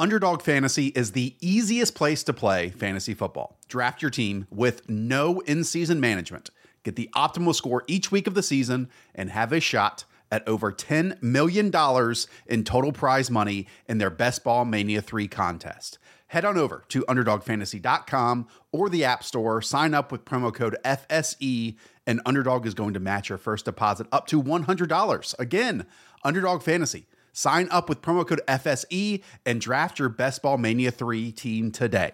Underdog Fantasy is the easiest place to play fantasy football. Draft your team with no in season management. Get the optimal score each week of the season and have a shot at over $10 million in total prize money in their Best Ball Mania 3 contest. Head on over to UnderdogFantasy.com or the App Store, sign up with promo code FSE, and Underdog is going to match your first deposit up to $100. Again, Underdog Fantasy Sign up with promo code FSE and draft your Best Ball Mania 3 team today.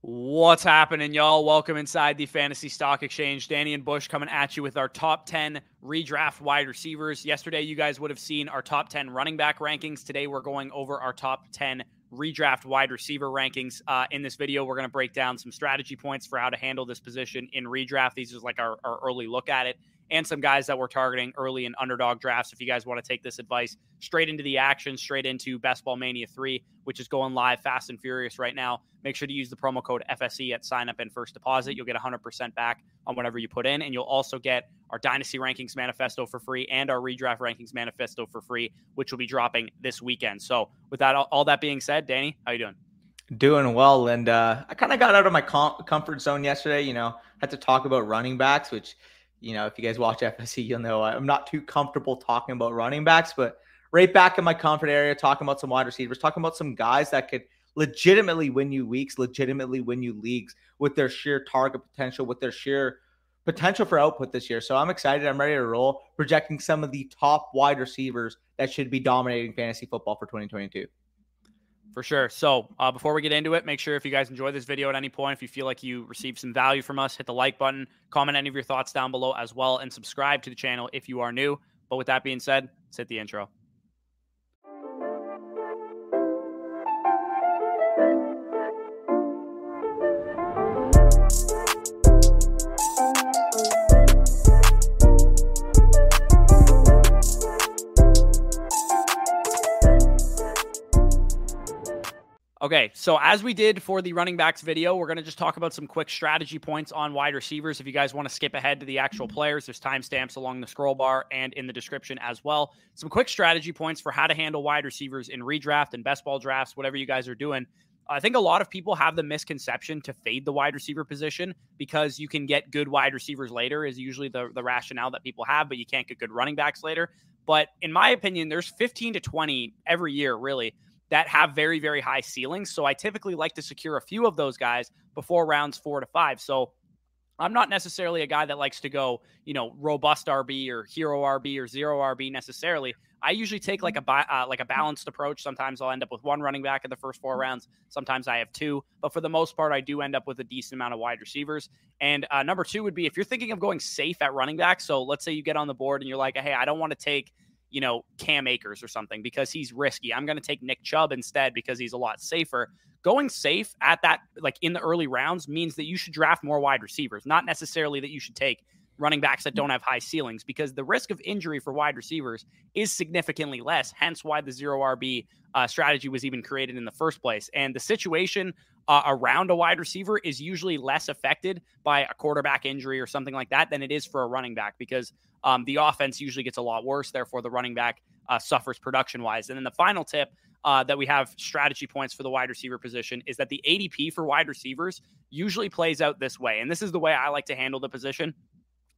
What's happening, y'all? Welcome inside the Fantasy Stock Exchange. Danny and Bush coming at you with our top 10 redraft wide receivers. Yesterday, you guys would have seen our top 10 running back rankings. Today, we're going over our top 10 redraft wide receiver rankings. Uh, in this video, we're going to break down some strategy points for how to handle this position in redraft. These are like our, our early look at it and some guys that we're targeting early in underdog drafts. If you guys want to take this advice straight into the action, straight into Best Ball Mania 3, which is going live fast and furious right now, make sure to use the promo code FSE at sign up and first deposit. You'll get 100% back on whatever you put in, and you'll also get our Dynasty Rankings Manifesto for free and our Redraft Rankings Manifesto for free, which will be dropping this weekend. So, with that, all that being said, Danny, how you doing? Doing well, and uh, I kind of got out of my com- comfort zone yesterday. You know, had to talk about running backs, which you know, if you guys watch FSE, you'll know I'm not too comfortable talking about running backs, but right back in my comfort area, talking about some wide receivers, talking about some guys that could legitimately win you weeks, legitimately win you leagues with their sheer target potential, with their sheer potential for output this year. So I'm excited. I'm ready to roll, projecting some of the top wide receivers that should be dominating fantasy football for 2022. For sure. So uh, before we get into it, make sure if you guys enjoy this video at any point, if you feel like you received some value from us, hit the like button, comment any of your thoughts down below as well, and subscribe to the channel if you are new. But with that being said, let's hit the intro. Okay, so as we did for the running backs video, we're going to just talk about some quick strategy points on wide receivers. If you guys want to skip ahead to the actual mm-hmm. players, there's timestamps along the scroll bar and in the description as well. Some quick strategy points for how to handle wide receivers in redraft and best ball drafts, whatever you guys are doing. I think a lot of people have the misconception to fade the wide receiver position because you can get good wide receivers later, is usually the, the rationale that people have, but you can't get good running backs later. But in my opinion, there's 15 to 20 every year, really that have very, very high ceilings. So I typically like to secure a few of those guys before rounds four to five. So I'm not necessarily a guy that likes to go, you know, robust RB or hero RB or zero RB necessarily. I usually take like a uh, like a balanced approach. Sometimes I'll end up with one running back in the first four rounds. Sometimes I have two, but for the most part, I do end up with a decent amount of wide receivers. And uh, number two would be if you're thinking of going safe at running back. So let's say you get on the board and you're like, hey, I don't want to take you know, Cam Akers or something because he's risky. I'm going to take Nick Chubb instead because he's a lot safer. Going safe at that, like in the early rounds, means that you should draft more wide receivers, not necessarily that you should take running backs that don't have high ceilings because the risk of injury for wide receivers is significantly less. Hence, why the zero RB uh, strategy was even created in the first place. And the situation uh, around a wide receiver is usually less affected by a quarterback injury or something like that than it is for a running back because um, the offense usually gets a lot worse. Therefore, the running back uh, suffers production wise. And then the final tip uh, that we have strategy points for the wide receiver position is that the ADP for wide receivers usually plays out this way. And this is the way I like to handle the position.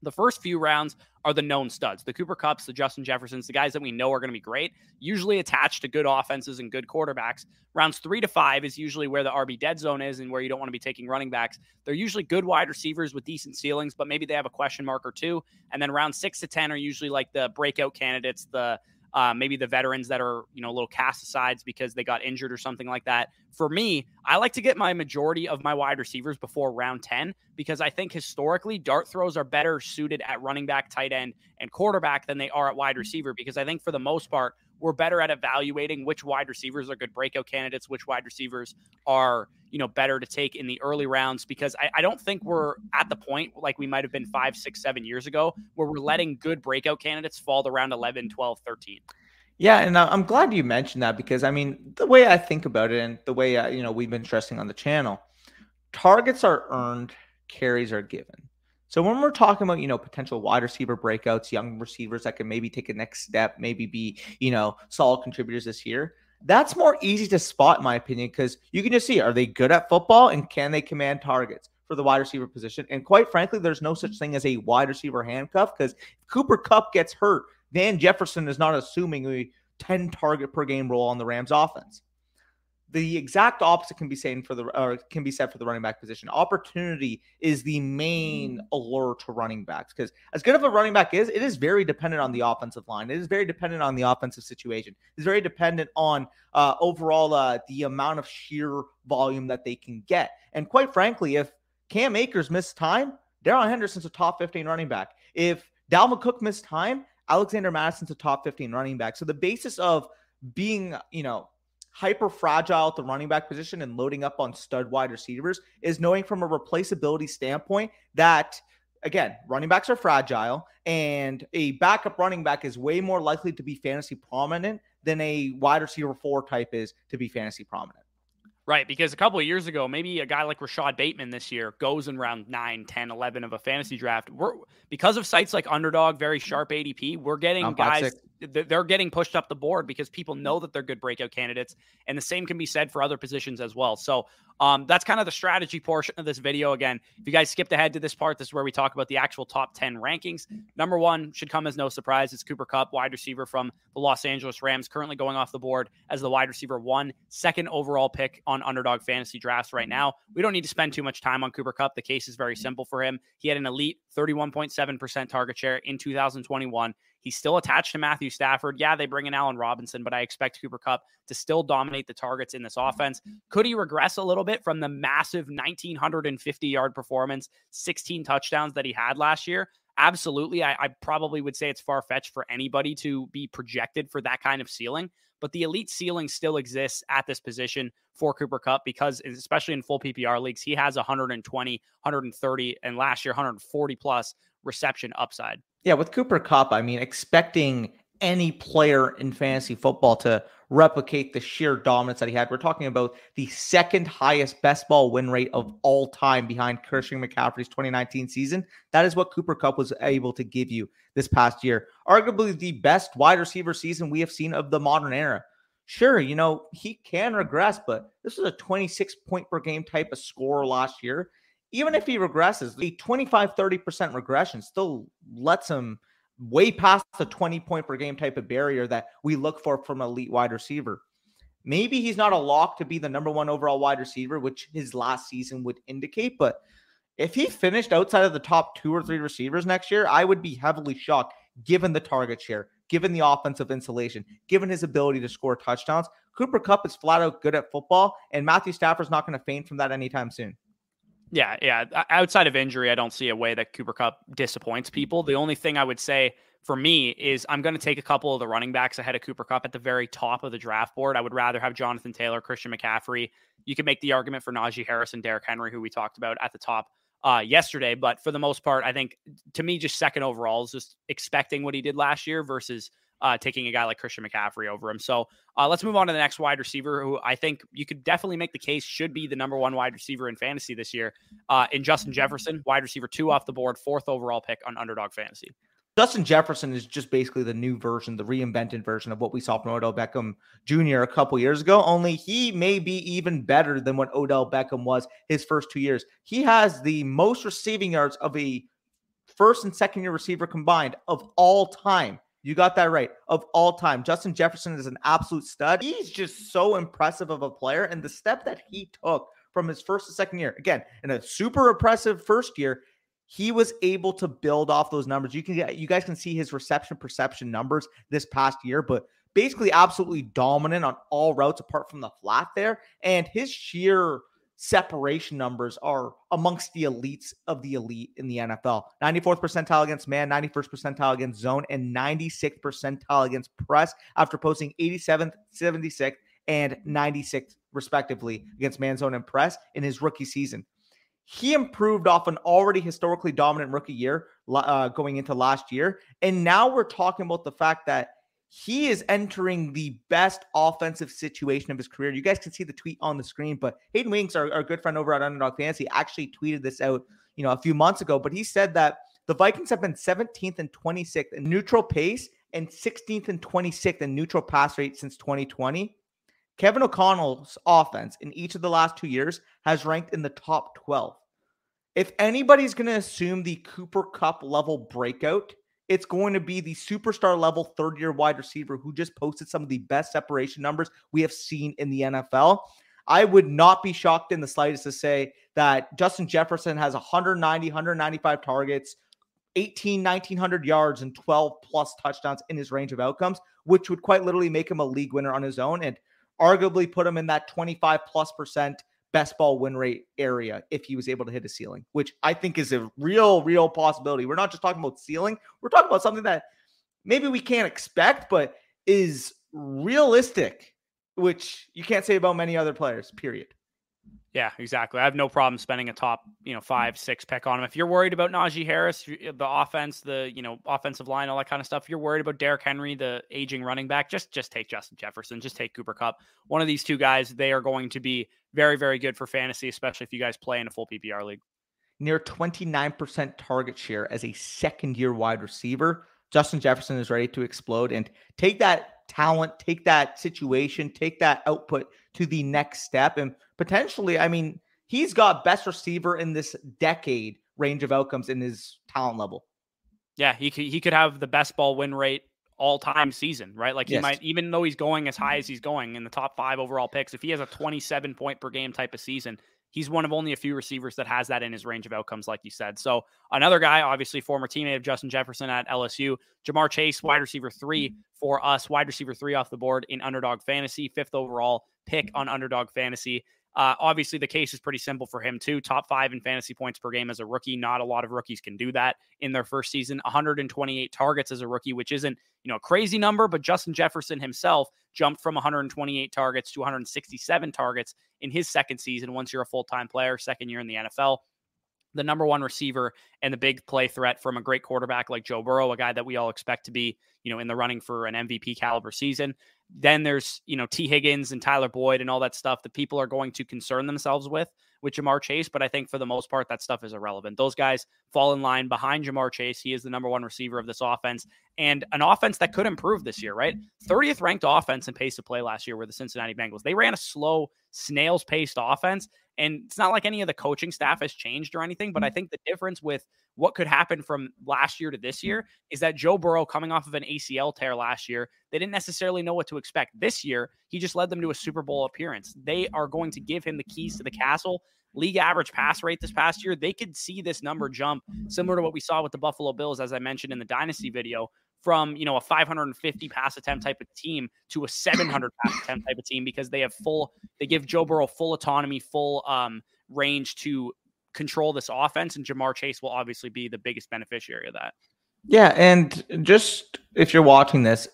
The first few rounds are the known studs, the Cooper Kupps, the Justin Jeffersons, the guys that we know are going to be great, usually attached to good offenses and good quarterbacks. Rounds three to five is usually where the RB dead zone is and where you don't want to be taking running backs. They're usually good wide receivers with decent ceilings, but maybe they have a question mark or two. And then round six to 10 are usually like the breakout candidates, the uh, maybe the veterans that are you know a little cast asides because they got injured or something like that. For me, I like to get my majority of my wide receivers before round 10 because I think historically dart throws are better suited at running back, tight end, and quarterback than they are at wide receiver because I think for the most part we're better at evaluating which wide receivers are good breakout candidates, which wide receivers are, you know, better to take in the early rounds because I, I don't think we're at the point like we might have been five, six, seven years ago where we're letting good breakout candidates fall to round 11, 12, 13. Yeah, and uh, I'm glad you mentioned that because I mean, the way I think about it and the way, uh, you know, we've been stressing on the channel, targets are earned, carries are given. So when we're talking about, you know, potential wide receiver breakouts, young receivers that can maybe take a next step, maybe be, you know, solid contributors this year, that's more easy to spot, in my opinion, because you can just see are they good at football and can they command targets for the wide receiver position? And quite frankly, there's no such thing as a wide receiver handcuff because Cooper Kupp gets hurt. Van Jefferson is not assuming a 10 target per game role on the Rams offense the exact opposite can be said for the or can be said for the running back position. Opportunity is the main mm. allure to running backs because as good of a running back is, it is very dependent on the offensive line. It is very dependent on the offensive situation. It's very dependent on uh, overall uh, the amount of sheer volume that they can get. And quite frankly, if Cam Akers missed time, Darrell Henderson's a top 15 running back. If Dalvin Cook missed time, Alexander Mattison's a top 15 running back. So the basis of being, you know, hyper fragile at the running back position and loading up on stud wide receivers is knowing from a replaceability standpoint that again, running backs are fragile and a backup running back is way more likely to be fantasy prominent than a wide receiver four type is to be fantasy prominent. Right, because a couple of years ago, maybe a guy like Rashod Bateman this year goes in round 9, 10, 11 of a fantasy draft. We're because of sites like Underdog, very sharp ADP, we're getting guys they're getting pushed up the board because people know that they're good breakout candidates. And the same can be said for other positions as well. So um, that's kind of the strategy portion of this video. Again, if you guys skipped ahead to this part, this is where we talk about the actual top 10 rankings. Number one should come as no surprise. It's Cooper Kupp wide receiver from the Los Angeles Rams, currently going off the board as the wide receiver one, second overall pick on underdog fantasy drafts right now. We don't need to spend too much time on Cooper Kupp The case is very simple for him. He had an elite 31.7% target share in 2021. He's still attached to Matthew Stafford. Yeah, they bring in Allen Robinson, but I expect Cooper Kupp to still dominate the targets in this mm-hmm. offense. Could he regress a little bit from the massive 1950 yard performance, 16 touchdowns that he had last year? Absolutely. I, I probably would say it's far fetched for anybody to be projected for that kind of ceiling, but the elite ceiling still exists at this position for Cooper Kupp because, especially in full PPR leagues, he has 120, 130, and last year 140 plus reception upside. Yeah, with Cooper Kupp, I mean, expecting any player in fantasy football to replicate the sheer dominance that he had. We're talking about the second highest best ball win rate of all time behind Christian McCaffrey's 2019 season. That is what Cooper Kupp was able to give you this past year. Arguably the best wide receiver season we have seen of the modern era. Sure, you know, he can regress, but this was a 26 point per game type of score last year even if he regresses, the 25 30% regression still lets him way past the 20 point per game type of barrier that we look for from elite wide receiver. Maybe he's not a lock to be the number one overall wide receiver, which his last season would indicate. But if he finished outside of the top two or three receivers next year, I would be heavily shocked given the target share, given the offensive insulation, given his ability to score touchdowns. Cooper Kupp is flat out good at football, and Matthew Stafford's not going to faint from that anytime soon. Yeah, yeah. Outside of injury, I don't see a way that Cooper Kupp disappoints people. The only thing I would say for me is I'm going to take a couple of the running backs ahead of Cooper Kupp at the very top of the draft board. I would rather have Jonathan Taylor, Christian McCaffrey. You could make the argument for Najee Harris and Derrick Henry, who we talked about at the top uh, yesterday. But for the most part, I think to me, just second overall is just expecting what he did last year versus uh, taking a guy like Christian McCaffrey over him. So uh, let's move on to the next wide receiver, who I think you could definitely make the case should be the number one wide receiver in fantasy this year. Uh, in Justin Jefferson, wide receiver two off the board, fourth overall pick on Underdog Fantasy. Justin Jefferson is just basically the new version, the reinvented version of what we saw from Odell Beckham Jr. a couple years ago. Only he may be even better than what Odell Beckham was his first two years. He has the most receiving yards of a first and second year receiver combined of all time you got that right. Of all time, Justin Jefferson is an absolute stud. He's just so impressive of a player. And the step that he took from his first to second year, again, in a super impressive first year, he was able to build off those numbers. You can get, you guys can see his reception perception numbers this past year, but basically absolutely dominant on all routes apart from the flat there. And his sheer separation numbers are amongst the elites of the elite in the NFL. 94th percentile against man, 91st percentile against zone, and 96th percentile against press after posting 87th, 76th, and 96th, respectively, against man, zone, and press in his rookie season. He improved off an already historically dominant rookie year uh, going into last year. And now we're talking about the fact that he is entering the best offensive situation of his career. You guys can see the tweet on the screen, but Hayden Winks, our, our good friend over at Underdog Fantasy, actually tweeted this out you know, a few months ago, but he said that the Vikings have been 17th and 26th in neutral pace and 16th and 26th in neutral pass rate since 2020. Kevin O'Connell's offense in each of the last two years has ranked in the top 12. If anybody's going to assume the Cooper Kupp level breakout, it's going to be the superstar level third year wide receiver who just posted some of the best separation numbers we have seen in the NFL. I would not be shocked in the slightest to say that Justin Jefferson has 190, 195 targets, 18, 1900 yards, and 12 plus touchdowns in his range of outcomes, which would quite literally make him a league winner on his own and arguably put him in that 25 plus percent best ball win rate area if he was able to hit a ceiling, which I think is a real, real possibility. We're not just talking about ceiling, we're talking about something that maybe we can't expect, but is realistic, which you can't say about many other players, period. Yeah, exactly. I have no problem spending a top, you know, five, six pick on him. If you're worried about Najee Harris, the offense, the you know offensive line, all that kind of stuff. You're worried about Derrick Henry, the aging running back, just just take Justin Jefferson, just take Cooper Kupp. One of these two guys, they are going to be very, very good for fantasy, especially if you guys play in a full PPR league. Near 29% target share as a second year wide receiver. Justin Jefferson is ready to explode and take that talent, take that situation, take that output to the next step. And potentially, I mean, he's got best receiver in this decade range of outcomes in his talent level. Yeah, he could, he could have the best ball win rate all time season, right? Like he yes. might, even though he's going as high as he's going in the top five overall picks, if he has a 27 point per game type of season, he's one of only a few receivers that has that in his range of outcomes, like you said. So another guy, obviously former teammate of Justin Jefferson at LSU, Ja'Marr Chase, wide receiver three mm-hmm. for us, wide receiver three off the board in underdog fantasy, fifth overall pick on underdog fantasy. Uh, obviously, the case is pretty simple for him, too. Top five in fantasy points per game as a rookie. Not a lot of rookies can do that in their first season. 128 targets as a rookie, which isn't, you know, a crazy number, but Justin Jefferson himself jumped from 128 targets to 167 targets in his second season once you're a full time player, second year in the NFL the number one receiver and the big play threat from a great quarterback like Joe Burrow, a guy that we all expect to be, you know, in the running for an MVP caliber season. Then there's, you know, Tee Higgins and Tyler Boyd and all that stuff that people are going to concern themselves with with Ja'Marr Chase. But I think for the most part, that stuff is irrelevant. Those guys fall in line behind Ja'Marr Chase. He is the number one receiver of this offense and an offense that could improve this year, right? 30th ranked offense in pace of play last year were the Cincinnati Bengals. They ran a slow, snail's paced offense and it's not like any of the coaching staff has changed or anything, but I mm. think the difference with what could happen from last year to this year is that Joe Burrow coming off of an ACL tear last year, they didn't necessarily know what to expect. This year, he just led them to a Super Bowl appearance. They are going to give him the keys to the castle. League average pass rate this past year, they could see this number jump similar to what we saw with the Buffalo Bills, as I mentioned in the Dynasty video, from you know a 550 pass attempt type of team to a 700 pass attempt type of team because they have full they give Joe Burrow full autonomy, full um, range to control this offense, and Ja'Marr Chase will obviously be the biggest beneficiary of that. Yeah, and just if you're watching this,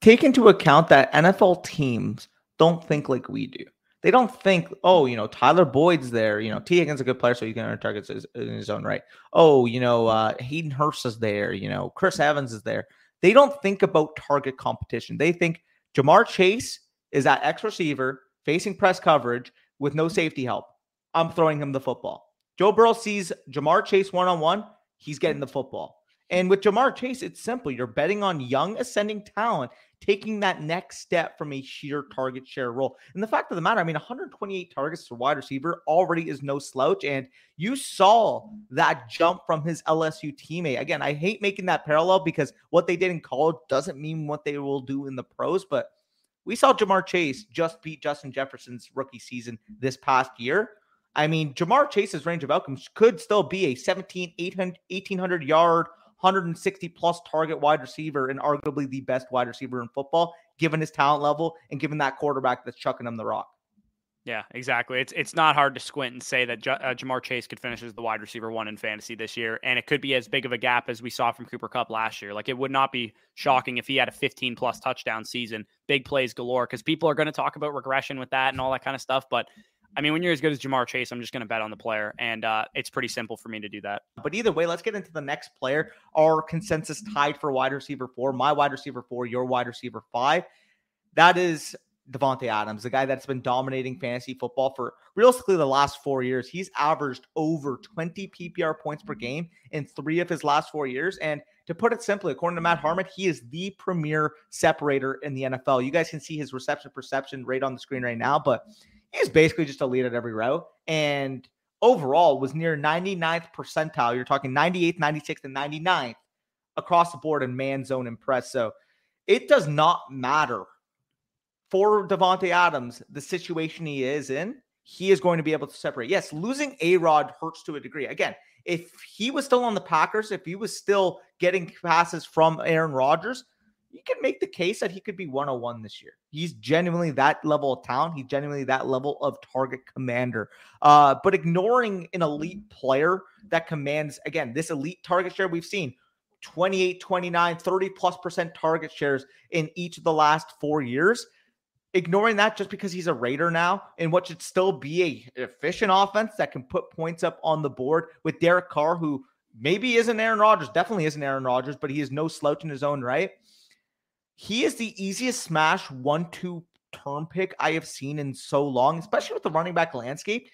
take into account that NFL teams don't think like we do they don't think, oh, you know, Tyler Boyd's there. You know, Tee Higgins is a good player, so he can earn targets in his own right. Oh, you know, uh, Hayden Hurst is there. You know, Chris Evans is there. They don't think about target competition. They think Ja'Marr Chase is that X receiver facing press coverage with no safety help. I'm throwing him the football. Joe Burrow sees Ja'Marr Chase one on one. He's getting the football. And with Ja'Marr Chase, it's simple. You're betting on young ascending talent taking that next step from a sheer target share role. And the fact of the matter, I mean, 128 targets to wide receiver already is no slouch. And you saw that jump from his LSU teammate. Again, I hate making that parallel because what they did in college doesn't mean what they will do in the pros, but we saw Ja'Marr Chase just beat Justin Jefferson's rookie season this past year. I mean, Ja'Marr Chase's range of outcomes could still be a 17, 1800 yard, 160 plus target wide receiver and arguably the best wide receiver in football, given his talent level and given that quarterback that's chucking him the rock. Yeah, exactly. It's it's not hard to squint and say that J- uh, Ja'Marr Chase could finish as the wide receiver one in fantasy this year, and it could be as big of a gap as we saw from Cooper Kupp last year. Like it would not be shocking if he had a 15 plus touchdown season, big plays galore, because people are going to talk about regression with that and all that kind of stuff. But I mean, when you're as good as Ja'Marr Chase, I'm just going to bet on the player, and uh, it's pretty simple for me to do that. But either way, let's get into the next player. Our consensus tied for wide receiver four, my wide receiver four, your wide receiver five. That is Davante Adams, the guy that's been dominating fantasy football for realistically the last four years. He's averaged over 20 PPR points per game in three of his last four years. And to put it simply, according to Matt Harmon, he is the premier separator in the NFL. You guys can see his reception perception rate on the screen right now, but he's basically just a lead at every row And overall was near 99th percentile. You're talking 98th, 96th, and 99th across the board in man zone and press. So it does not matter for Davante Adams, the situation he is in, he is going to be able to separate. Yes, losing A Rod hurts to a degree. Again, if he was still on the Packers, if he was still getting passes from Aaron Rodgers, you can make the case that he could be 101 this year. He's genuinely that level of talent. He's genuinely that level of target commander. Uh, but ignoring an elite player that commands, again, this elite target share we've seen 28, 29, 30 plus percent target shares in each of the last four years ignoring that just because he's a Raider now and what should still be a efficient offense that can put points up on the board with Derek Carr, who maybe isn't Aaron Rodgers, definitely isn't Aaron Rodgers, but he is no slouch in his own right. He is the easiest smash one-two turn pick I have seen in so long, especially with the running back landscape.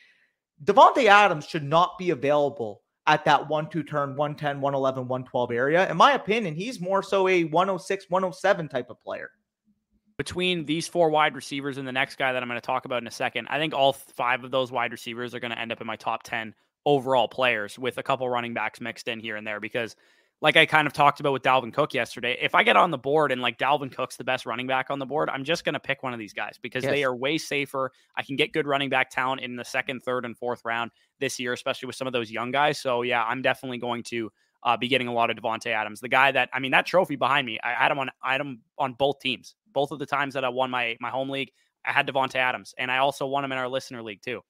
Davante Adams should not be available at that 1-2 turn 110, 111, 112 area. In my opinion, he's more so a 106, 107 type of player between these four wide receivers and the next guy that I'm going to talk about in a second, I think all five of those wide receivers are going to end up in my top 10 overall players with a couple running backs mixed in here and there because like I kind of talked about with Dalvin Cook yesterday, if I get on the board and like Dalvin Cook's the best running back on the board, I'm just going to pick one of these guys because yes. they are way safer. I can get good running back talent in the second, third, and fourth round this year, especially with some of those young guys. So, yeah, I'm definitely going to uh, be getting a lot of Davante Adams. The guy that I mean, that trophy behind me, I had him on I had him on both teams. Both of the times that I won my my home league, I had Davante Adams, and I also won him in our listener league too.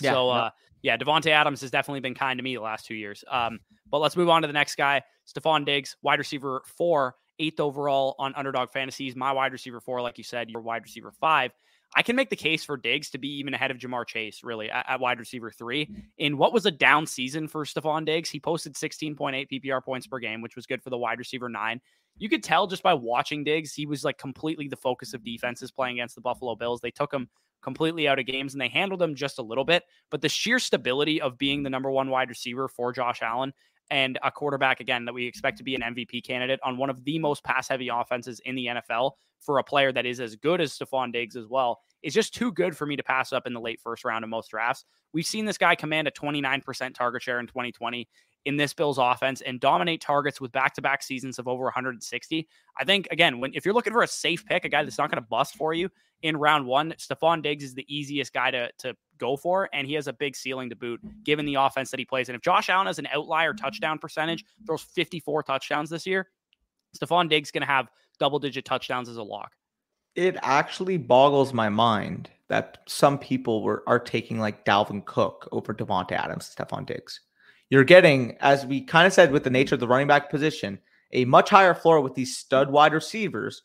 Yeah, so uh, yeah, Davante Adams has definitely been kind to me the last two years. Um, but let's move on to the next guy, Stefon Diggs, wide receiver four, eighth overall on Underdog Fantasies. My wide receiver four, like you said, your wide receiver five. I can make the case for Diggs to be even ahead of Ja'Marr Chase, really, at, at wide receiver three. In what was a down season for Stefon Diggs, he posted 16.8 PPR points per game, which was good for the wide receiver nine. You could tell just by watching Diggs, he was like completely the focus of defenses playing against the Buffalo Bills. They took him completely out of games and they handled him just a little bit. But the sheer stability of being the number one wide receiver for Josh Allen and a quarterback again that we expect to be an MVP candidate on one of the most pass heavy offenses in the NFL for a player that is as good as Stefon Diggs as well is just too good for me to pass up in the late first round of most drafts. We've seen this guy command a 29% target share in 2020 in this Bills offense and dominate targets with back-to-back seasons of over 160. I think again, when if you're looking for a safe pick, a guy that's not going to bust for you in round one, Stefon Diggs is the easiest guy to to go for, and he has a big ceiling to boot given the offense that he plays. And if Josh Allen has an outlier touchdown percentage, throws 54 touchdowns this year, Stefon Diggs going to have double-digit touchdowns as a lock. It actually boggles my mind that some people were are taking like Dalvin Cook over Davante Adams, Stefon Diggs you're getting, as we kind of said with the nature of the running back position, a much higher floor with these stud wide receivers.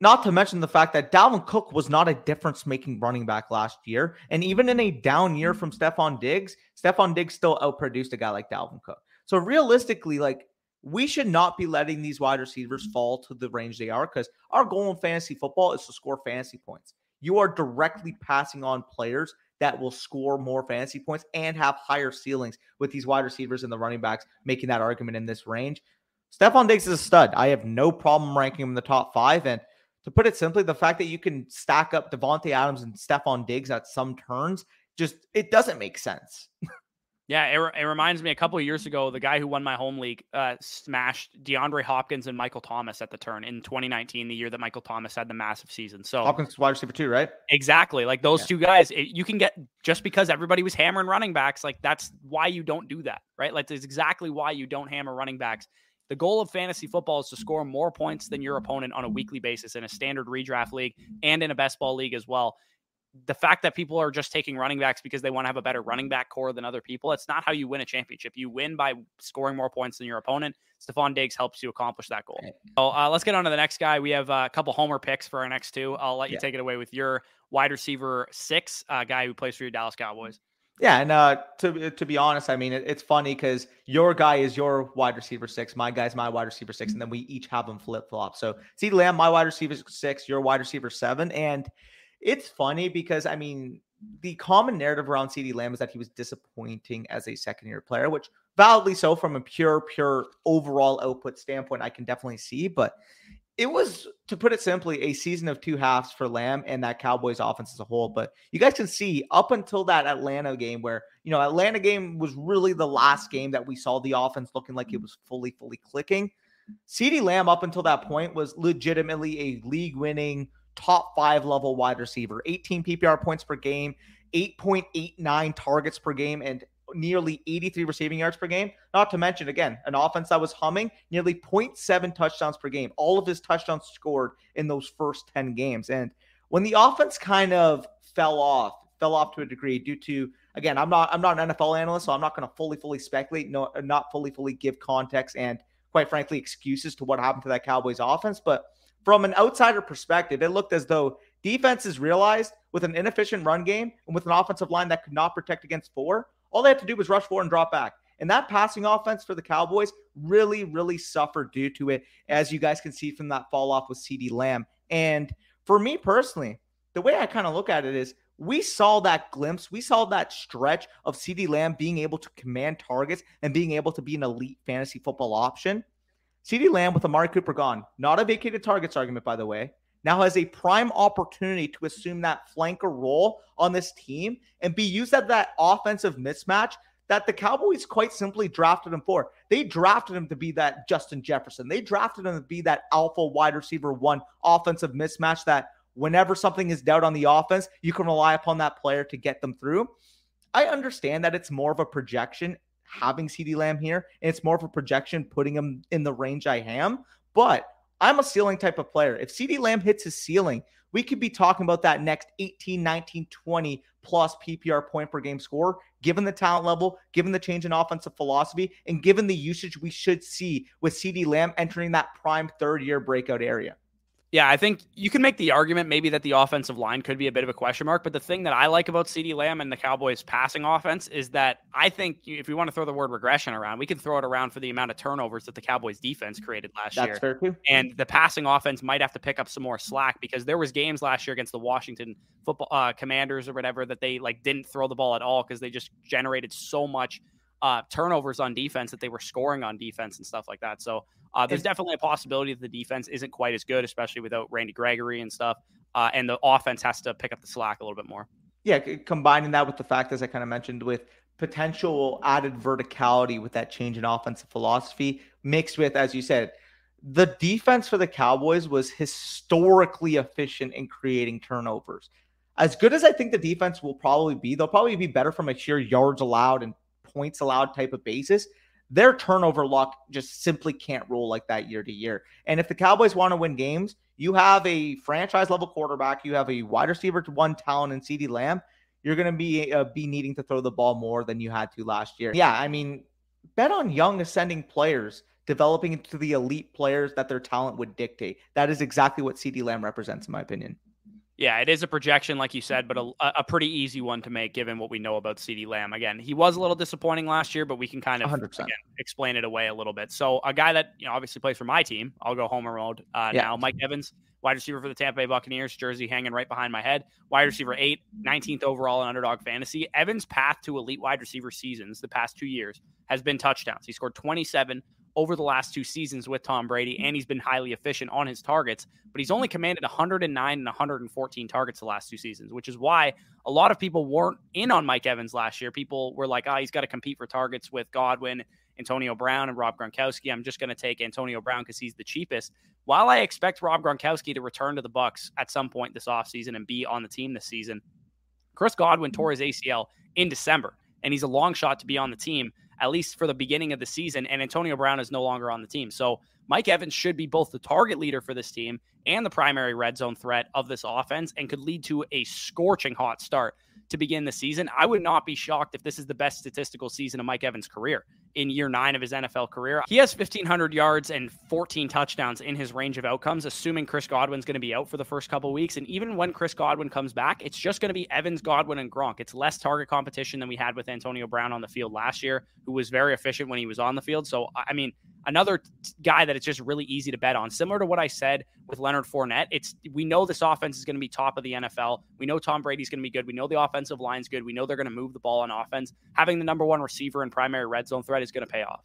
Not to mention the fact that Dalvin Cook was not a difference making running back last year. And even in a down year from Stefon Diggs, Stefon Diggs still outproduced a guy like Dalvin Cook. So realistically, like we should not be letting these wide receivers mm-hmm. fall to the range they are because our goal in fantasy football is to score fantasy points. You are directly passing on players that will score more fantasy points and have higher ceilings with these wide receivers and the running backs making that argument in this range. Stefon Diggs is a stud. I have no problem ranking him in the top five. And to put it simply, the fact that you can stack up Davante Adams and Stefon Diggs at some turns just it doesn't make sense. Yeah, it, it reminds me a couple of years ago, the guy who won my home league uh, smashed DeAndre Hopkins and Michael Thomas at the turn in 2019, the year that Michael Thomas had the massive season. So Hopkins wide receiver too, right? Exactly. Like those yeah. two guys, it, you can get just because everybody was hammering running backs. Like that's why you don't do that, right? Like that's exactly why you don't hammer running backs. The goal of fantasy football is to score more points than your opponent on a weekly basis in a standard redraft league and in a best ball league as well the fact that people are just taking running backs because they want to have a better running back core than other people, it's not how you win a championship. You win by scoring more points than your opponent. Stefon Diggs helps you accomplish that goal. So uh, let's get on to the next guy. We have uh, a couple homer picks for our next two. I'll let you yeah. take it away with your wide receiver six uh, guy who plays for your Dallas Cowboys. Yeah, and uh, to to be honest, I mean it, it's funny because your guy is your wide receiver six, my guy's my wide receiver six, and then we each have them flip flop. So see, Lamb, my wide receiver six, your wide receiver seven, and it's funny because I mean the common narrative around CeeDee Lamb is that he was disappointing as a second year player, which validly so from a pure pure overall output standpoint, I can definitely see, but it was, to put it simply, a season of two halves for Lamb and that Cowboys offense as a whole. But you guys can see up until that Atlanta game, where, you know, Atlanta game was really the last game that we saw the offense looking like it mm-hmm. was fully, fully clicking. CeeDee Lamb, up until that point, was legitimately a league winning top five level wide receiver, 18 PPR points per game, 8.89 targets per game, and nearly 83 receiving yards per game. Not to mention, again, an offense that was humming nearly 0.7 touchdowns per game. All of his touchdowns scored in those first 10 games. And when the offense kind of fell off, fell off to a degree due to again, I'm not I'm not an NFL analyst, so I'm not going to fully fully speculate, no, not fully fully give context and quite frankly excuses to what happened to that Cowboys offense. But from an outsider perspective, it looked as though defenses realized with an inefficient run game and with an offensive line that could not protect against four, all they had to do was rush forward and drop back. And that passing offense for the Cowboys really, really suffered due to it, as you guys can see from that fall off with CeeDee Lamb. And for me personally, the way I kind of look at it is we saw that glimpse, we saw that stretch of CeeDee Lamb being able to command targets and being able to be an elite fantasy football option. CeeDee Lamb with Amari Cooper gone, not a vacated targets argument, by the way, now has a prime opportunity to assume that flanker role on this team and be used at that offensive mismatch that the Cowboys quite simply drafted him for. They drafted him to be that Justin Jefferson. They drafted him to be that alpha wide receiver one offensive mismatch that whenever something is doubt on the offense, you can rely upon that player to get them through. I understand that it's more of a projection having CeeDee Lamb here, and it's more of a projection putting him in the range I am. But I'm a ceiling type of player. If CeeDee Lamb hits his ceiling, we could be talking about that next 18, 19, 20 plus PPR point per game score, given the talent level, given the change in offensive philosophy, and given the usage we should see with CeeDee Lamb entering that prime third year breakout area. Yeah, I think you can make the argument maybe that the offensive line could be a bit of a question mark. But the thing that I like about CeeDee Lamb and the Cowboys' passing offense is that I think if we want to throw the word regression around, we can throw it around for the amount of turnovers that the Cowboys' defense created last That's year. Fair too. And the passing offense might have to pick up some more slack because there was games last year against the Washington football uh, Commanders or whatever that they like didn't throw the ball at all because they just generated so much uh, turnovers on defense that they were scoring on defense and stuff like that. So uh, there's definitely a possibility that the defense isn't quite as good, especially without Randy Gregory and stuff. Uh, and the offense has to pick up the slack a little bit more. Yeah, combining that with the fact, as I kind of mentioned, with potential added verticality with that change in offensive philosophy, mixed with, as you said, the defense for the Cowboys was historically efficient in creating turnovers. As good as I think the defense will probably be, they'll probably be better from a sheer yards allowed and points allowed type of basis their turnover luck just simply can't roll like that year to year. And if the Cowboys want to win games, you have a franchise level quarterback, you have a wide receiver to one talent in CeeDee Lamb. You're going to be uh, be needing to throw the ball more than you had to last year. Yeah, I mean, bet on young ascending players developing into the elite players that their talent would dictate. That is exactly what CeeDee Lamb represents, in my opinion. Yeah, it is a projection, like you said, but a, a pretty easy one to make given what we know about CeeDee Lamb. Again, he was a little disappointing last year, but we can kind of again, explain it away a little bit. So, a guy that you know obviously plays for my team, I'll go home road uh, yeah. now. Mike Evans, wide receiver for the Tampa Bay Buccaneers, jersey hanging right behind my head. Wide receiver eight, 19th overall in underdog fantasy. Evans' path to elite wide receiver seasons the past two years has been touchdowns. He scored 27 over the last two seasons with Tom Brady, and he's been highly efficient on his targets. But he's only commanded 109 and 114 targets the last two seasons, which is why a lot of people weren't in on Mike Evans last year. People were like, "Ah, oh, he's got to compete for targets with Godwin, Antonio Brown, and Rob Gronkowski. I'm just going to take Antonio Brown because he's the cheapest." While I expect Rob Gronkowski to return to the Bucs at some point this offseason and be on the team this season, Chris Godwin tore his ACL in December, and he's a long shot to be on the team at least for the beginning of the season. And Antonio Brown is no longer on the team. So Mike Evans should be both the target leader for this team and the primary red zone threat of this offense and could lead to a scorching hot start to begin the season. I would not be shocked if this is the best statistical season of Mike Evans' career in year nine of his NFL career. He has 1,500 yards and 14 touchdowns in his range of outcomes, assuming Chris Godwin's going to be out for the first couple weeks. And even when Chris Godwin comes back, it's just going to be Evans, Godwin, and Gronk. It's less target competition than we had with Antonio Brown on the field last year, who was very efficient when he was on the field. So, I mean, another guy that it's just really easy to bet on. Similar to what I said with Leonard Fournette, it's we know this offense is going to be top of the NFL. We know Tom Brady's going to be good. We know the offensive line's good. We know they're going to move the ball on offense. Having the number one receiver and primary red zone threat is going to pay off.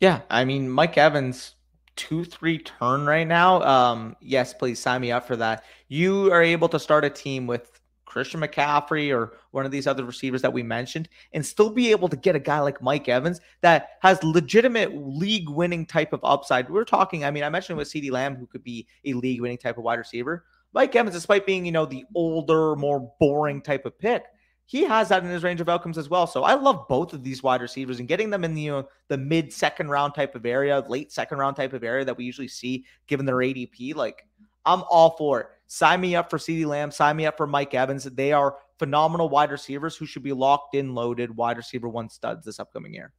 Yeah, I mean Mike Evans two three turn right now. Um, yes, please sign me up for that. You are able to start a team with Christian McCaffrey or one of these other receivers that we mentioned and still be able to get a guy like Mike Evans that has legitimate league winning type of upside. We're talking, I mean, I mentioned with CeeDee Lamb, who could be a league winning type of wide receiver. Mike Evans, despite being, you know, the older, more boring type of pick, he has that in his range of outcomes as well. So I love both of these wide receivers and getting them in the you know, the mid second round type of area, late second round type of area that we usually see given their ADP. Like I'm all for it. Sign me up for CeeDee Lamb. Sign me up for Mike Evans. They are phenomenal wide receivers who should be locked in, loaded wide receiver one studs this upcoming year.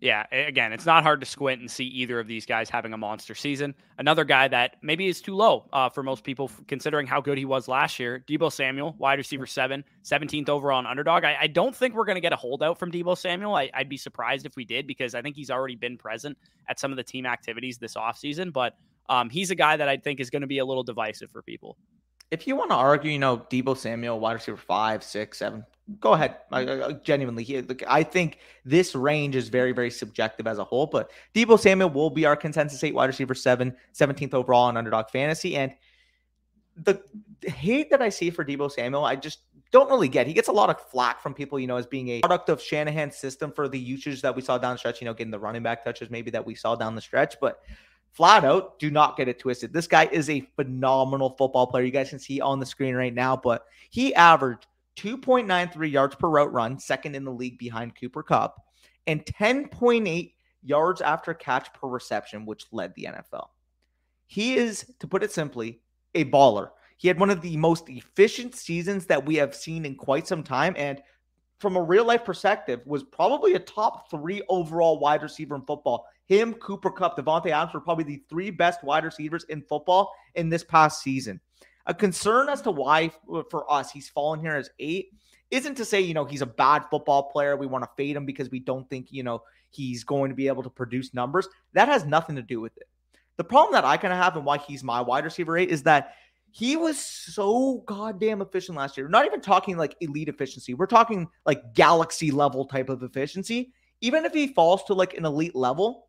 Yeah, again, it's not hard to squint and see either of these guys having a monster season. Another guy that maybe is too low uh, for most people, considering how good he was last year, Deebo Samuel, wide receiver seven, 17th overall on underdog. I, I don't think we're going to get a holdout from Deebo Samuel. I, would be surprised if we did because I think he's already been present at some of the team activities this offseason. But um, he's a guy that I think is going to be a little divisive for people. If you want to argue, you know, Deebo Samuel, wide receiver five, six, seven, go ahead. Mm. I, I, genuinely, he, I think this range is very, very subjective as a whole. But Deebo Samuel will be our consensus eight wide receiver seven, 17th overall on underdog fantasy. And the hate that I see for Deebo Samuel, I just don't really get. He gets a lot of flack from people, you know, as being a product of Shanahan's system for the usage that we saw down the stretch, you know, getting the running back touches maybe that we saw down the stretch. But flat out, do not get it twisted. This guy is a phenomenal football player. You guys can see on the screen right now, but he averaged 2.93 yards per route run, second in the league behind Cooper Kupp, and 10.8 yards after catch per reception, which led the NFL. He is, to put it simply, a baller. He had one of the most efficient seasons that we have seen in quite some time. And from a real life perspective, was probably a top three overall wide receiver in football. Him, Cooper Kupp, Davante Adams were probably the three best wide receivers in football in this past season. A concern as to why uh, for us he's fallen here as eight isn't to say, you know, he's a bad football player. We want to fade him because we don't think, you know, he's going to be able to produce numbers. That has nothing to do with it. The problem that I kind of have and why he's my wide receiver eight is that he was so goddamn efficient last year. We're not even talking like elite efficiency. We're talking like galaxy level type of efficiency. Even if he falls to like an elite level,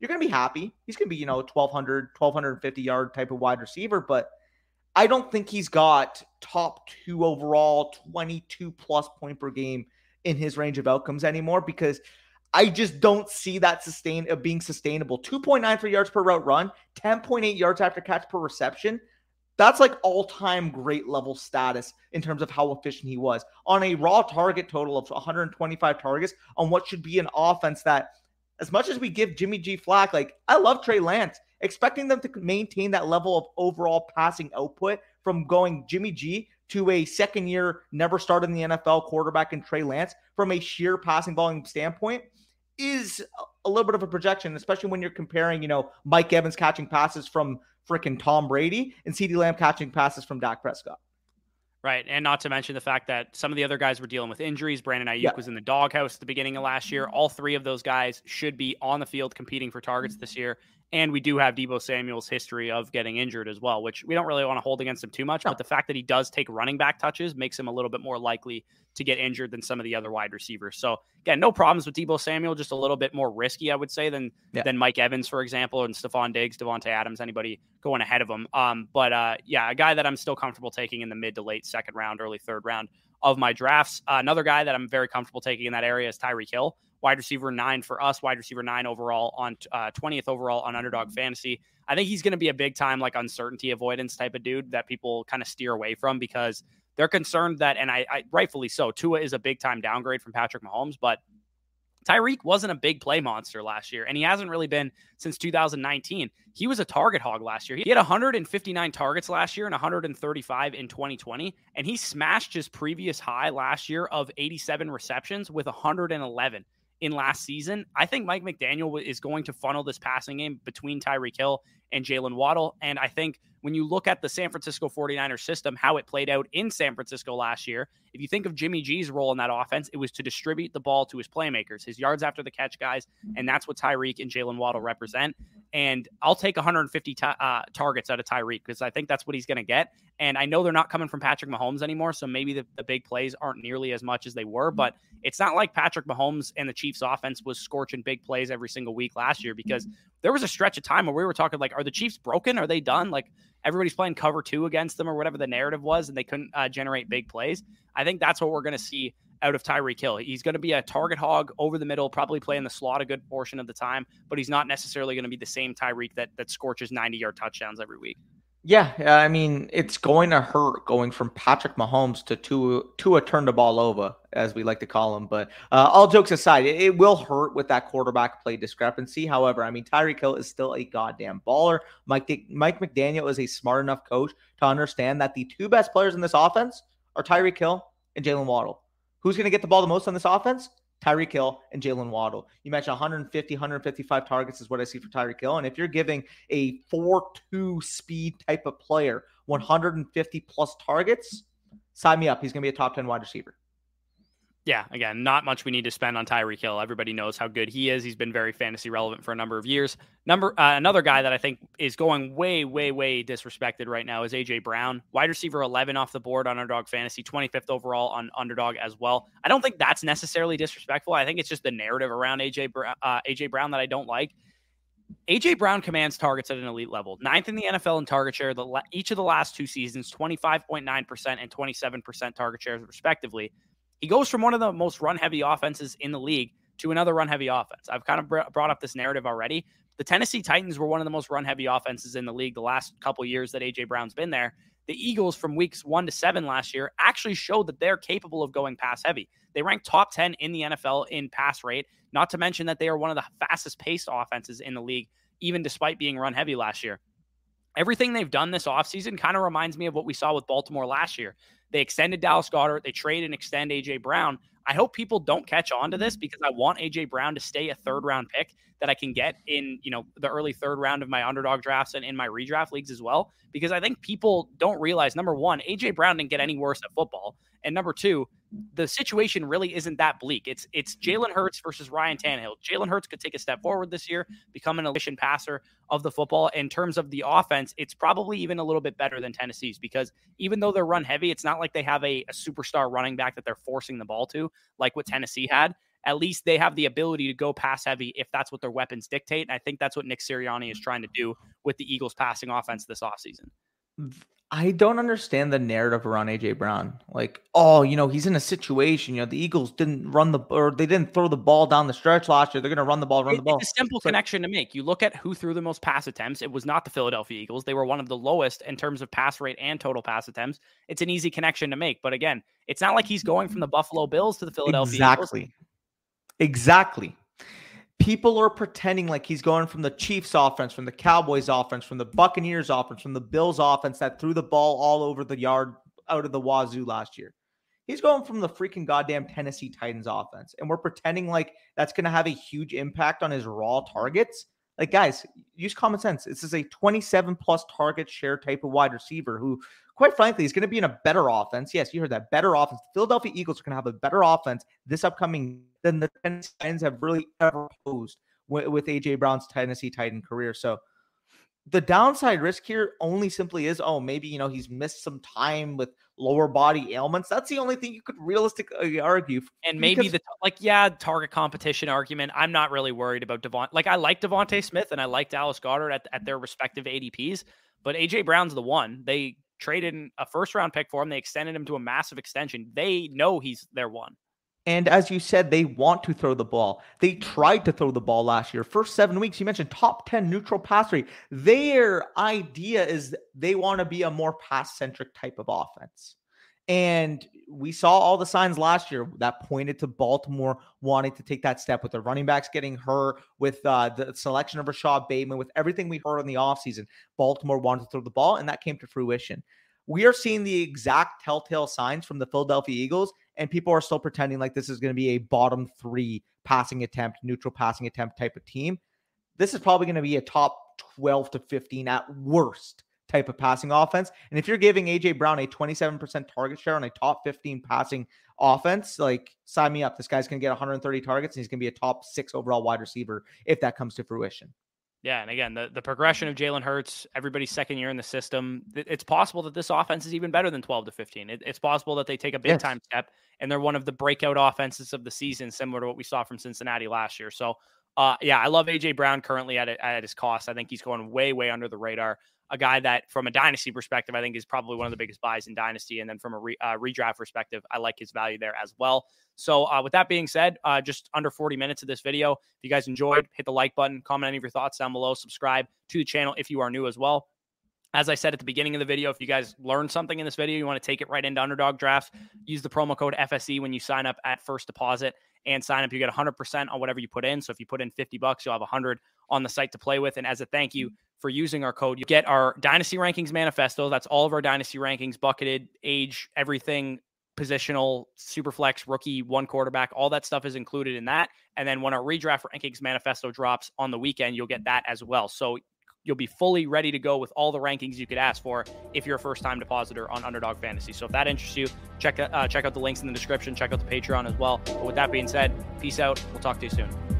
you're going to be happy. He's going to be, you know, 1200, 1250 yard type of wide receiver, but I don't think he's got top two overall, 22 plus point per game in his range of outcomes anymore because I just don't see that sustain of being sustainable. 2.93 yards per route run, 10.8 yards after catch per reception. That's like all time great level status in terms of how efficient he was on a raw target total of 125 targets on what should be an offense that, as much as we give Jimmy G flack, like I love Trey Lance expecting them to maintain that level of overall passing output from going Jimmy G to a second year, never started in the NFL quarterback in Trey Lance from a sheer passing volume standpoint is a little bit of a projection, especially when you're comparing, you know, Mike Evans catching passes from freaking Tom Brady and CeeDee Lamb catching passes from Dak Prescott. Right. And not to mention the fact that some of the other guys were dealing with injuries. Brandon Aiyuk yeah. was in the doghouse at the beginning of last year. All three of those guys should be on the field competing for targets mm-hmm. this year. And we do have Deebo Samuel's history of getting injured as well, which we don't really want to hold against him too much. No. But the fact that he does take running back touches makes him a little bit more likely to get injured than some of the other wide receivers. So again, no problems with Deebo Samuel, just a little bit more risky, I would say, than yeah. than Mike Evans, for example, and Stefon Diggs, Davante Adams, anybody going ahead of him. Um, but uh, yeah, a guy that I'm still comfortable taking in the mid to late second round, early third round of my drafts. Uh, another guy that I'm very comfortable taking in that area is Tyreek Hill wide receiver nine for us, wide receiver nine overall on uh, 20th overall on underdog fantasy. I think he's going to be a big time, like uncertainty avoidance type of dude that people kind of steer away from because they're concerned that, and I, I rightfully so, Tua is a big time downgrade from Patrick Mahomes, but Tyreek wasn't a big play monster last year, and he hasn't really been since 2019. He was a target hog last year. He had 159 targets last year and 135 in 2020, and he smashed his previous high last year of 87 receptions with 111 in last season. I think Mike McDaniel is going to funnel this passing game between Tyreek Hill and Jaylen Waddle. And I think when you look at the San Francisco 49ers system, how it played out in San Francisco last year, if you think of Jimmy G's role in that offense, it was to distribute the ball to his playmakers, his yards after the catch guys. And that's what Tyreek and Jaylen Waddle represent. And I'll take 150 t- uh, targets out of Tyreek because I think that's what he's going to get. And I know they're not coming from Patrick Mahomes anymore. So maybe the, the big plays aren't nearly as much as they were. But it's not like Patrick Mahomes and the Chiefs offense was scorching big plays every single week last year because there was a stretch of time where we were talking like, are the Chiefs broken? Are they done? Like everybody's playing cover two against them or whatever the narrative was, and they couldn't uh, generate big plays. I think that's what we're going to see out of Tyreek Hill. He's going to be a target hog over the middle, probably playing the slot a good portion of the time, but he's not necessarily going to be the same Tyreek that that scorches 90 yard touchdowns every week. Yeah, I mean, it's going to hurt going from Patrick Mahomes to Tua, Tua turn the ball over, as we like to call him. But uh, all jokes aside, it, it, will hurt with that quarterback play discrepancy. However, I mean, Tyreek Hill is still a goddamn baller. Mike, Mike McDaniel is a smart enough coach to understand that the two best players in this offense are Tyreek Hill and Jaylen Waddle. Who's going to get the ball the most on this offense? Tyreek Hill and Jaylen Waddle. You mentioned 150, 155 targets is what I see for Tyreek Hill. And if you're giving a 4 2 speed type of player 150 plus targets, sign me up. He's going to be a top 10 wide receiver. Yeah, again, not much we need to spend on Tyreek Hill. Everybody knows how good he is. He's been very fantasy relevant for a number of years. Number uh, another guy that I think is going way, way, way disrespected right now is AJ Brown, wide receiver 11 off the board on Underdog Fantasy, 25th overall on Underdog as well. I don't think that's necessarily disrespectful. I think it's just the narrative around AJ uh, AJ Brown that I don't like. AJ Brown commands targets at an elite level, ninth in the NFL in target share. The each of the last two seasons, 25.9% and 27% target shares respectively. He goes from one of the most run heavy offenses in the league to another run heavy offense. I've kind of brought up this narrative already. The Tennessee Titans were one of the most run heavy offenses in the league the last couple years that AJ Brown's been there. The Eagles from weeks one to seven last year actually showed that they're capable of going pass heavy. They ranked top 10 in the NFL in pass rate, not to mention that they are one of the fastest paced offenses in the league, even despite being run heavy last year. Everything they've done this offseason kind of reminds me of what we saw with Baltimore last year. They extended Dallas Goedert. They trade and extend AJ Brown. I hope people don't catch on to this mm-hmm. because I want AJ Brown to stay a third round pick that I can get in, you know, the early third round of my underdog drafts and in my redraft leagues as well. Because I think people don't realize number one, AJ Brown didn't get any worse at football. And number two, the situation really isn't that bleak. It's it's mm-hmm. Jalen Hurts versus Ryan Tannehill. Jalen Hurts could take a step forward this year, become an efficient passer of the football. In terms of the offense, it's probably even a little bit better than Tennessee's because even though they're run heavy, it's not like they have a, a superstar running back that they're forcing the ball to, like what Tennessee had. At least they have the ability to go pass heavy if that's what their weapons dictate. And I think that's what Nick Sirianni is mm-hmm. trying to do with the Eagles passing offense this offseason. I don't understand the narrative around AJ Brown. Like, oh, you know, he's in a situation. You know, the Eagles didn't run the or they didn't throw the ball down the stretch last year. They're going to run the ball, run the ball. It's a simple connection to make. You look at who threw the most pass attempts. It was not the Philadelphia Eagles. They were one of the lowest in terms of pass rate and total pass attempts. It's an easy connection to make. But again, it's not like he's going from the Buffalo Bills to the Philadelphia exactly. Eagles. Exactly people are pretending like he's going from the Chiefs offense, from the Cowboys offense, from the Buccaneers offense, from the Bills offense that threw the ball all over the yard out of the wazoo last year. He's going from the freaking goddamn Tennessee Titans offense. And we're pretending like that's going to have a huge impact on his raw targets. Like, guys, use common sense. This is a 27 plus target share type of wide receiver who, quite frankly, is going to be in a better offense. Yes, you heard that better offense. The Philadelphia Eagles are going to have a better offense this upcoming than the Tennessee Titans have really ever posed with, with AJ Brown's Tennessee Titan career. So the downside risk here only simply is oh maybe you know he's missed some time with lower body ailments that's the only thing you could realistically argue and maybe the like yeah target competition argument i'm not really worried about devon like i like DeVonta Smith and i like dallas goedert at, at their respective adps but aj brown's the one they traded a first round pick for him they extended him to a massive extension they know he's their one and as you said, they want to throw the ball. They tried to throw the ball last year. First seven weeks, you mentioned top 10 neutral pass rate. Their idea is they want to be a more pass centric type of offense. And we saw all the signs last year that pointed to Baltimore wanting to take that step with the running backs getting hurt, with uh, the selection of Rashod Bateman, with everything we heard in the offseason. Baltimore wanted to throw the ball, and that came to fruition. We are seeing the exact telltale signs from the Philadelphia Eagles, and people are still pretending like this is going to be a bottom three passing attempt, neutral passing attempt type of team. This is probably going to be a top 12 to 15 at worst type of passing offense. And if you're giving AJ Brown a 27% target share on a top 15 passing offense, like sign me up. This guy's going to get 130 targets and he's going to be a top six overall wide receiver if that comes to fruition. Yeah, and again, the, the progression of Jalen Hurts, everybody's second year in the system, it's possible that this offense is even better than 12 to 15. It, it's possible that they take a big yes. time step and they're one of the breakout offenses of the season, similar to what we saw from Cincinnati last year. So, uh, yeah, I love AJ Brown currently at, at his cost. I think he's going way, way under the radar a guy that, from a dynasty perspective, I think is probably one of the biggest buys in dynasty. And then from a re, uh, redraft perspective, I like his value there as well. So, uh, with that being said, uh, just under 40 minutes of this video. If you guys enjoyed, hit the like button, comment any of your thoughts down below, subscribe to the channel if you are new as well. As I said at the beginning of the video, if you guys learned something in this video, you want to take it right into underdog drafts, use the promo code FSE when you sign up at first deposit and sign up. You get 100% on whatever you put in. So if you put in 50 bucks, you'll have 100 on the site to play with. And as a thank you for using our code, you get our dynasty rankings manifesto. That's all of our dynasty rankings, bucketed, age, everything positional, super flex, rookie, one quarterback, all that stuff is included in that. And then when our redraft rankings manifesto drops on the weekend, you'll get that as well. So you'll be fully ready to go with all the rankings you could ask for if you're a first time depositor on Underdog Fantasy. So if that interests you, check uh, check out the links in the description, check out the Patreon as well. But with that being said, peace out. We'll talk to you soon.